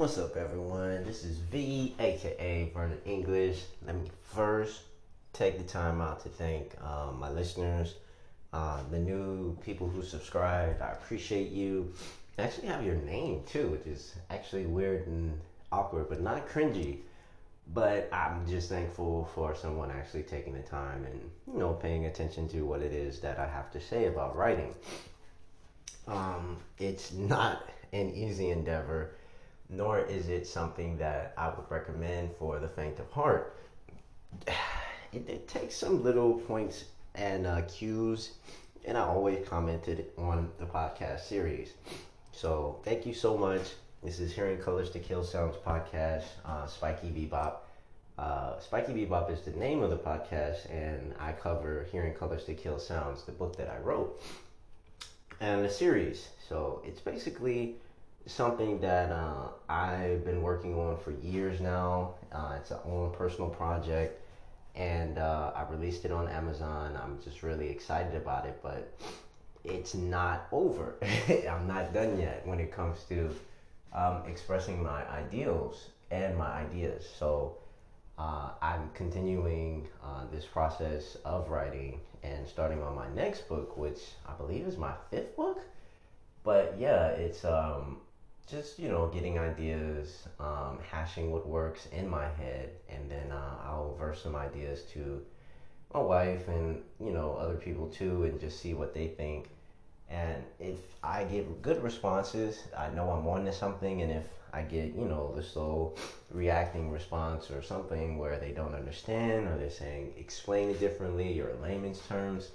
What's up, everyone? This is V, aka Vernon English. Let me first take the time out to thank um, my listeners, uh, the new people who subscribed. I appreciate you. I actually have your name too, which is actually weird and awkward, but not cringy. But I'm just thankful for someone actually taking the time and you know paying attention to what it is that I have to say about writing. Um, it's not an easy endeavor, nor is it something that I would recommend for the faint of heart. It, it takes some little points and uh, cues, and I always commented on the podcast series. So thank you so much. This is Hearing Colors to Kill Sounds podcast, uh, Spiky Bebop. Uh, Spiky Bebop is the name of the podcast, and I cover Hearing Colors to Kill Sounds, the book that I wrote, and the series. So it's basically something that uh, I've been working on for years now. Uh, it's an own personal project and uh, I released it on Amazon. I'm just really excited about it, but it's not over. I'm not done yet when it comes to um, expressing my ideals and my ideas. So uh, I'm continuing uh, this process of writing and starting on my next book, which I believe is my fifth book. But yeah, it's um, just you know getting ideas um, hashing what works in my head and then uh, i'll verse some ideas to my wife and you know other people too and just see what they think. And if i get good responses i know i'm on to something and if i get you know the slow reacting response or something where they don't understand or they're saying explain it differently or layman's terms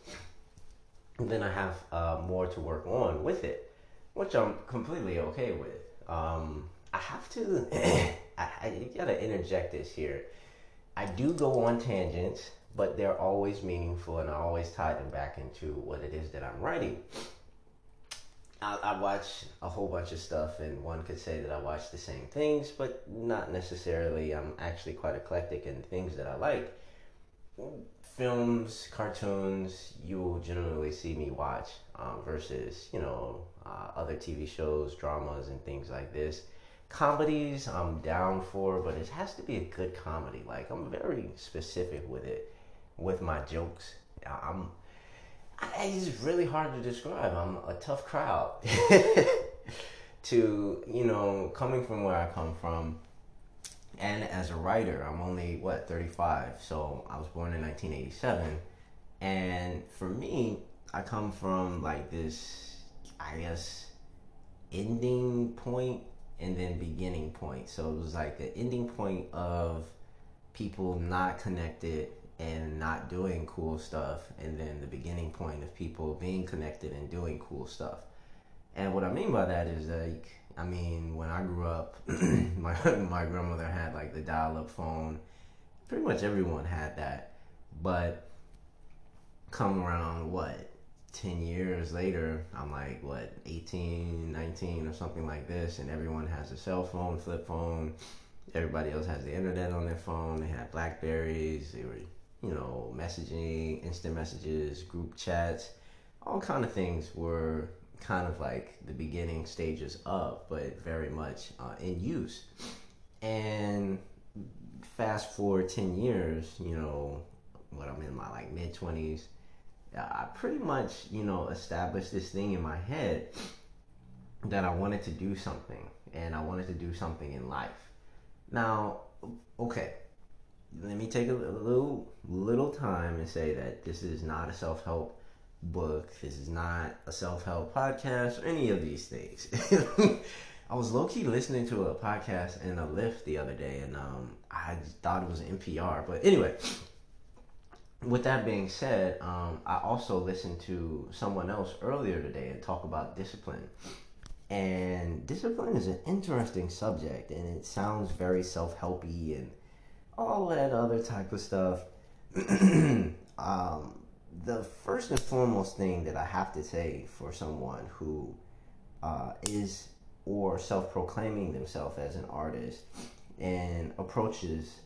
then i have uh, more to work on with it which i'm completely okay with um, I have to, I, I gotta interject this here. I do go on tangents, but they're always meaningful and I always tie them back into what it is that I'm writing. I, I, watch a whole bunch of stuff, and one could say that I watch the same things, but not necessarily. I'm actually quite eclectic in things that I like. Films, cartoons, you will generally see me watch um, versus, you know, uh, other TV shows, dramas, and things like this. Comedies, I'm down for, but it has to be a good comedy. Like I'm very specific with it, with my jokes. I'm, it's really hard to describe. I'm a tough crowd. to you know, coming from where I come from, and as a writer, I'm only what 35. So I was born in 1987, and for me, I come from like this I guess, ending point and then beginning point. So it was like the ending point of people not connected and not doing cool stuff, and then the beginning point of people being connected and doing cool stuff. And what I mean by that is like, I mean, when I grew up, my my grandmother had like the dial-up phone. Pretty much everyone had that, but come around what 10 years later, I'm like, what, 18, 19 or something like this, and everyone has a cell phone, flip phone. Everybody else has the internet on their phone. They had Blackberries. They were, you know, messaging, instant messages, group chats. All kind of things were kind of like the beginning stages of, but very much uh, in use. And fast forward 10 years, you know, what I'm in my like mid 20s I pretty much, you know, established this thing in my head that I wanted to do something and I wanted to do something in life. Now, okay, let me take a little little time and say that this is not a self-help book. This is not a self-help podcast or any of these things. I was low key listening to a podcast in a lift the other day, and um, I thought it was NPR. But anyway, with that being said, um, I also listened to someone else earlier today and talk about discipline. And discipline is an interesting subject, and it sounds very self helpy and all that other type of stuff. um, the first and foremost thing that I have to say for someone who uh, is or self proclaiming themselves as an artist and approaches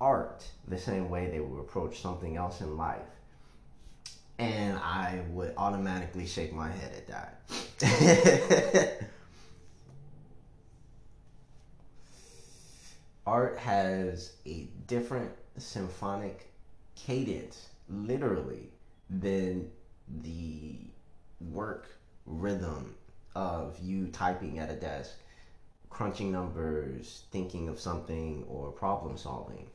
art the same way they would approach something else in life. And I would automatically shake my head at that. art has a different symphonic cadence, literally, than the work rhythm of you typing at a desk, crunching numbers, thinking of something, or problem solving.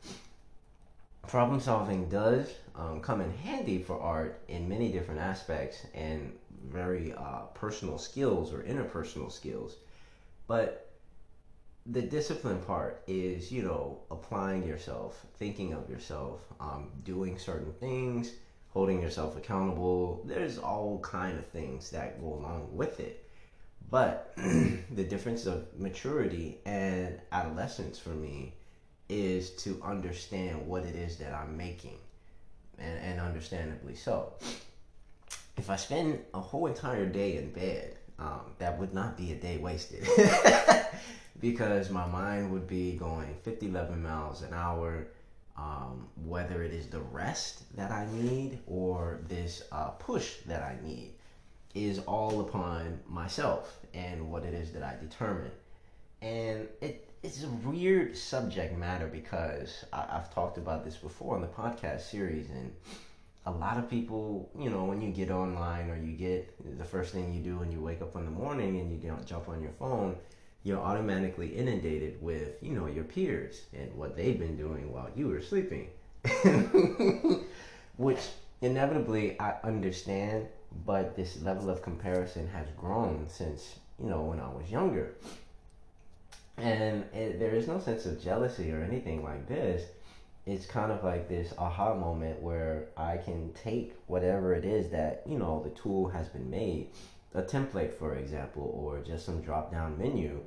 Problem solving does um, come in handy for art in many different aspects and very uh, personal skills or interpersonal skills. But the discipline part is, you know, applying yourself, thinking of yourself, um, doing certain things, holding yourself accountable. There's all kind of things that go along with it. But the difference of maturity and adolescence for me is to understand what it is that I'm making, and, and understandably so. If I spend a whole entire day in bed, um, that would not be a day wasted because my mind would be going 50, 11 miles an hour. Um, whether it is the rest that I need or this uh, push that I need is all upon myself and what it is that I determine. And it, it's a weird subject matter because I, I've talked about this before on the podcast series and a lot of people, you know, when you get online or you get the first thing you do when you wake up in the morning and you get, jump on your phone, you're automatically inundated with, you know, your peers and what they've been doing while you were sleeping. Which inevitably I understand, but this level of comparison has grown since, you know, when I was younger. And it, there is no sense of jealousy or anything like this it's kind of like this aha moment where I can take whatever it is that, you know, the tool has been made, a template, for example, or just some drop down menu,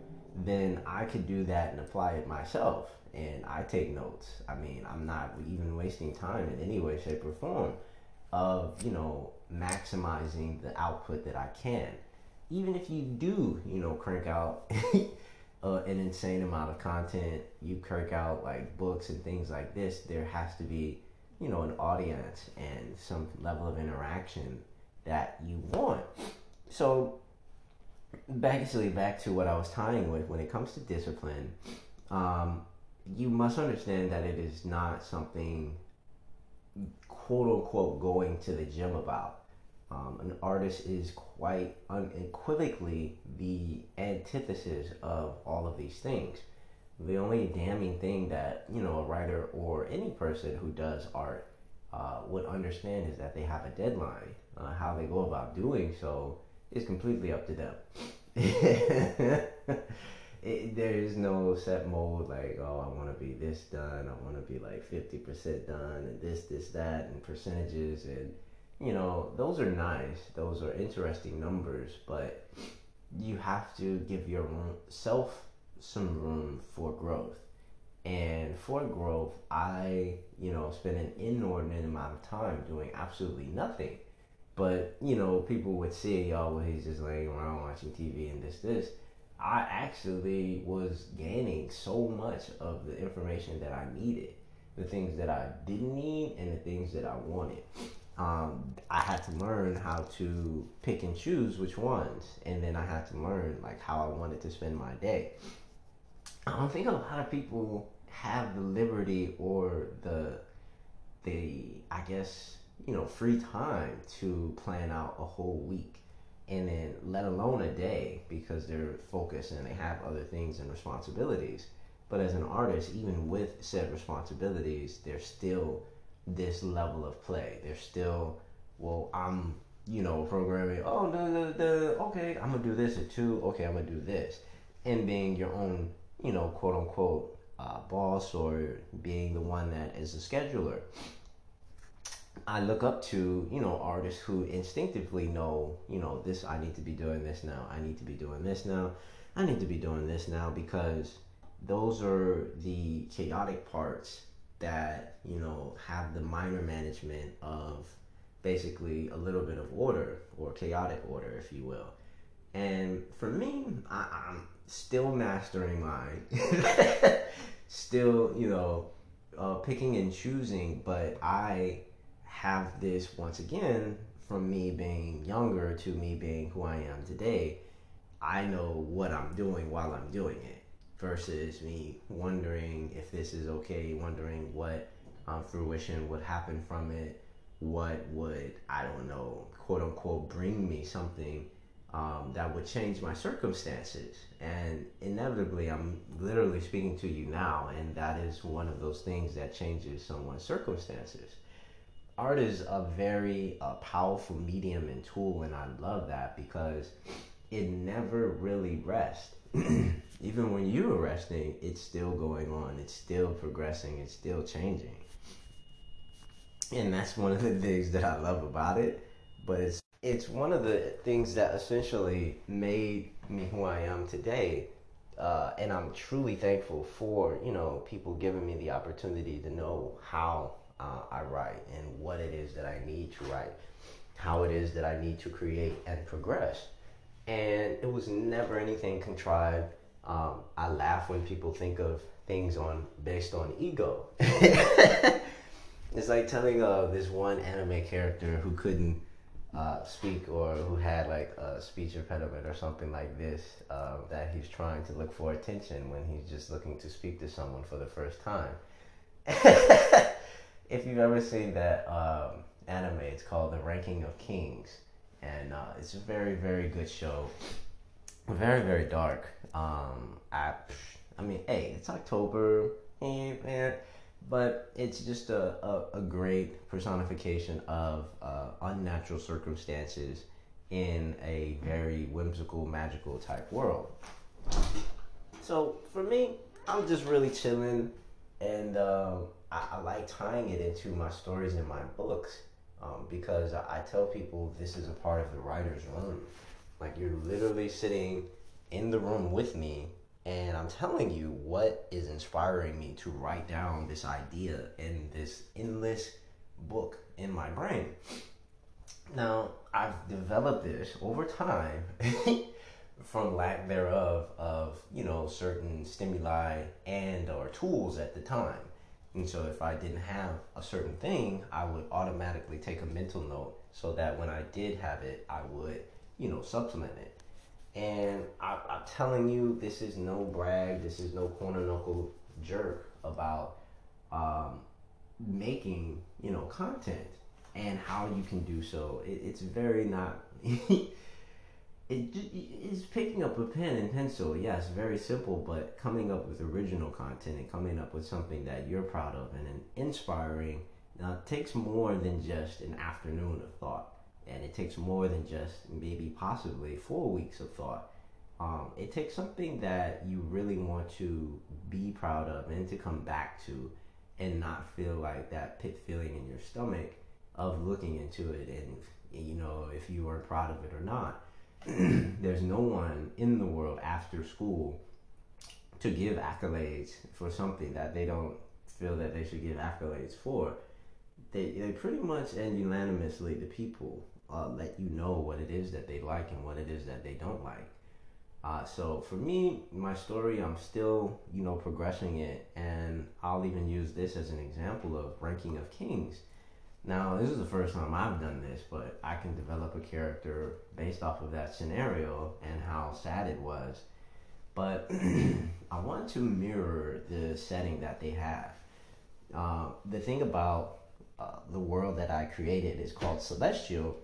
then I could do that and apply it myself. And I take notes. I mean, I'm not even wasting time in any way, shape, or form of, you know, maximizing the output that I can. Even if you do, you know, crank out an insane amount of content, you kirk out like books and things like this, there has to be, you know, an audience and some level of interaction that you want. So, basically, back to what I was tying with when it comes to discipline, um, you must understand that it is not something quote unquote going to the gym about um, an artist is quite unequivocally the antithesis of all of these things. The only damning thing that you know a writer or any person who does art uh, would understand is that they have a deadline. Uh, how they go about doing so is completely up to them. it, there is no set mode like oh I want to be this done, I want to be like fifty percent done, and this, this, that, and percentages and you know, those are nice. Those are interesting numbers, but you have to give yourself some room for growth. And for growth, I, you know, spend an inordinate amount of time doing absolutely nothing. But, you know, people would say, oh, well, he's just laying around watching TV and this, this. I actually was gaining so much of the information that I needed, the things that I didn't need and the things that I wanted um, I had to learn how to pick and choose which ones, and then I had to learn like how I wanted to spend my day. I don't think a lot of people have the liberty or the the I guess you know free time to plan out a whole week and then let alone a day because they're focused and they have other things and responsibilities. But as an artist, even with said responsibilities, they're still this level of play. They're still, well, I'm, you know, programming, oh, the, okay, I'm going to do this at two, okay, I'm going to do this. And being your own, you know, quote unquote, uh, boss or being the one that is a scheduler. I look up to, you know, artists who instinctively know, you know, this, I need to be doing this now. I need to be doing this now. I need to be doing this now because those are the chaotic parts that you know have the minor management of basically a little bit of order or chaotic order, if you will. And for me, I, am still mastering mine, still you know uh, picking and choosing, but I have this once again from me being younger to me being who I am today. I know what I'm doing while I'm doing it versus me wondering if this is okay, wondering what um, fruition would happen from it, what would, I don't know, quote unquote, bring me something um, that would change my circumstances. And inevitably, I'm literally speaking to you now, and that is one of those things that changes someone's circumstances. Art is a very uh, powerful medium and tool, and I love that because it never really rests. Even when you are resting, it's still going on, it's still progressing, it's still changing. And that's one of the things that I love about it. But it's it's one of the things that essentially made me who I am today. Uh, and I'm truly thankful for you know people giving me the opportunity to know how uh, I write and what it is that I need to write, how it is that I need to create and progress. And it was never anything contrived. Um, I laugh when people think of things on based on ego. it's like telling uh, this one anime character who couldn't uh, speak or who had like a speech impediment or something like this uh, that he's trying to look for attention when he's just looking to speak to someone for the first time. if you've ever seen that um, anime, it's called The Ranking of Kings, and uh, it's a very very good show. Very very dark. Um, I, I mean, hey, it's October, and but it's just a, a, a great personification of uh, unnatural circumstances in a very whimsical, magical type world. So for me, I'm just really chilling, and um, I, I, like tying it into my stories and my books um, because I tell people this is a part of the writer's room. Like you're literally sitting in the room with me and I'm telling you what is inspiring me to write down this idea in this endless book in my brain. Now, I've developed this over time from lack thereof of, you know, certain stimuli and or tools at the time. And so if I didn't have a certain thing, I would automatically take a mental note so that when I did have it, I would, you know, supplement it. And I, am telling you, this is no brag. This is no corner knuckle jerk about um, making you know content and how you can do so. It, it's very not. it, it's picking up a pen and pencil. Yes, very simple, but coming up with original content and coming up with something that you're proud of and inspiring uh, takes more than just an afternoon of thought and it takes more than just maybe possibly four weeks of thought. Um, it takes something that you really want to be proud of and to come back to and not feel like that pit feeling in your stomach of looking into it and you know if you are proud of it or not there's no one in the world after school to give accolades for something that they don't feel that they should give accolades for they, they pretty much and unanimously the people uh, let you know what it is that they like and what it is that they don't like. Uh, so for me, my story, I'm still, you know, progressing it, and I'll even use this as an example of ranking of kings. Now, this is the first time I've done this, but I can develop a character based off of that scenario and how sad it was. But I want to mirror the setting that they have. Uh, the thing about uh, the world that I created is called Celestial,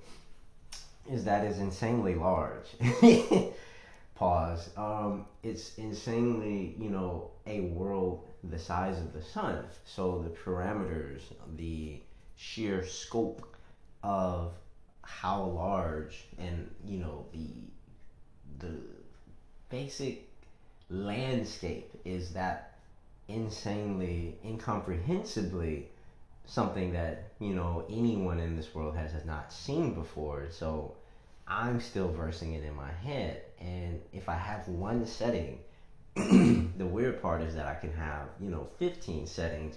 is that is insanely large. Pause. Um, it's insanely, you know, a world the size of the sun. So the parameters, the sheer scope of how large and you know the the basic landscape is that insanely incomprehensibly something that you know anyone in this world has, has not seen before. So i'm still versing it in my head. And if i have one setting the weird part is that i can have you know 15 settings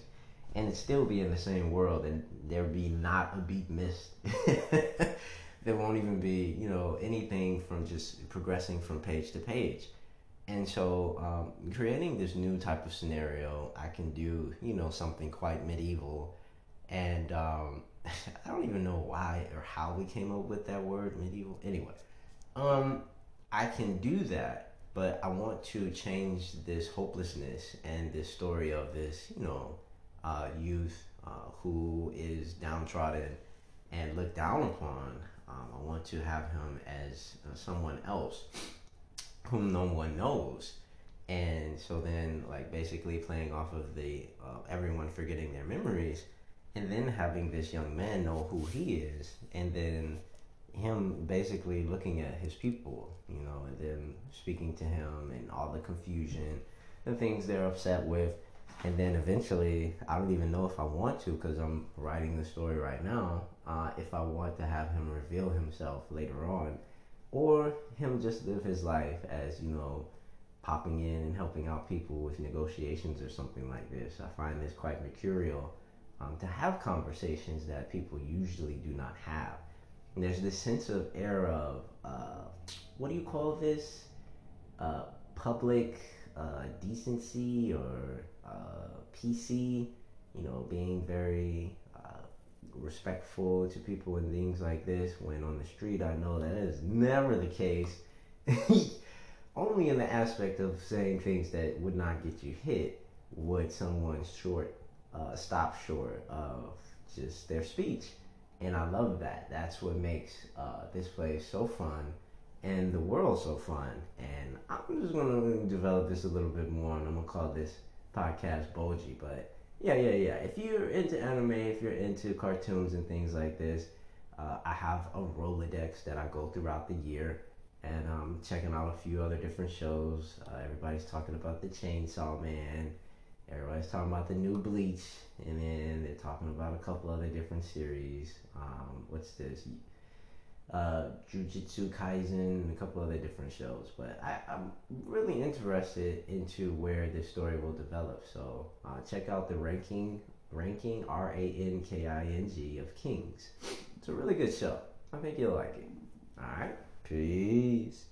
and it still be in the same world and there be not a beat missed. There won't even be you know anything from just progressing from page to page. And so um, creating this new type of scenario i can do you know something quite medieval and um, I don't even know why or how we came up with that word medieval. Anyway, um, I can do that but I want to change this hopelessness and this story of this, you know, uh, youth uh, who is downtrodden and looked down upon. Um, I want to have him as uh, someone else whom no one knows. And so then, like, basically playing off of the uh, everyone forgetting their memories, and then having this young man know who he is, and then him basically looking at his people, you know, and then speaking to him and all the confusion and things they're upset with. And then eventually, I don't even know if I want to because I'm writing the story right now. Uh, if I want to have him reveal himself later on, or him just live his life as, you know, popping in and helping out people with negotiations or something like this. I find this quite mercurial um, to have conversations that people usually do not have and there's this sense of air of uh, what do you call this? Uh, public uh, decency or uh, PC. You know, being very uh, respectful to people and things like this. When on the street, I know that is never the case. Only in the aspect of saying things that would not get you hit would someone short uh, stop short of just their speech and I love that. That's what makes uh, this place so fun and the world so fun. And I'm just gonna develop this a little bit more, and I'm gonna call this podcast Bojji. But yeah, yeah, yeah. If you're into anime, if you're into cartoons and things like this, uh, I have a Rolodex that I go throughout the year, and I'm checking out a few other different shows. Uh, everybody's talking about the Chainsaw Man everybody's talking about the new Bleach, and then they're talking about a couple other different series. Um, what's this? Uh, Jujutsu Kaisen and a couple other different shows. But I, I'm really interested into where this story will develop. So uh, check out the ranking, ranking R A N K I N G of Kings. It's a really good show. I think you'll like it. All right, peace.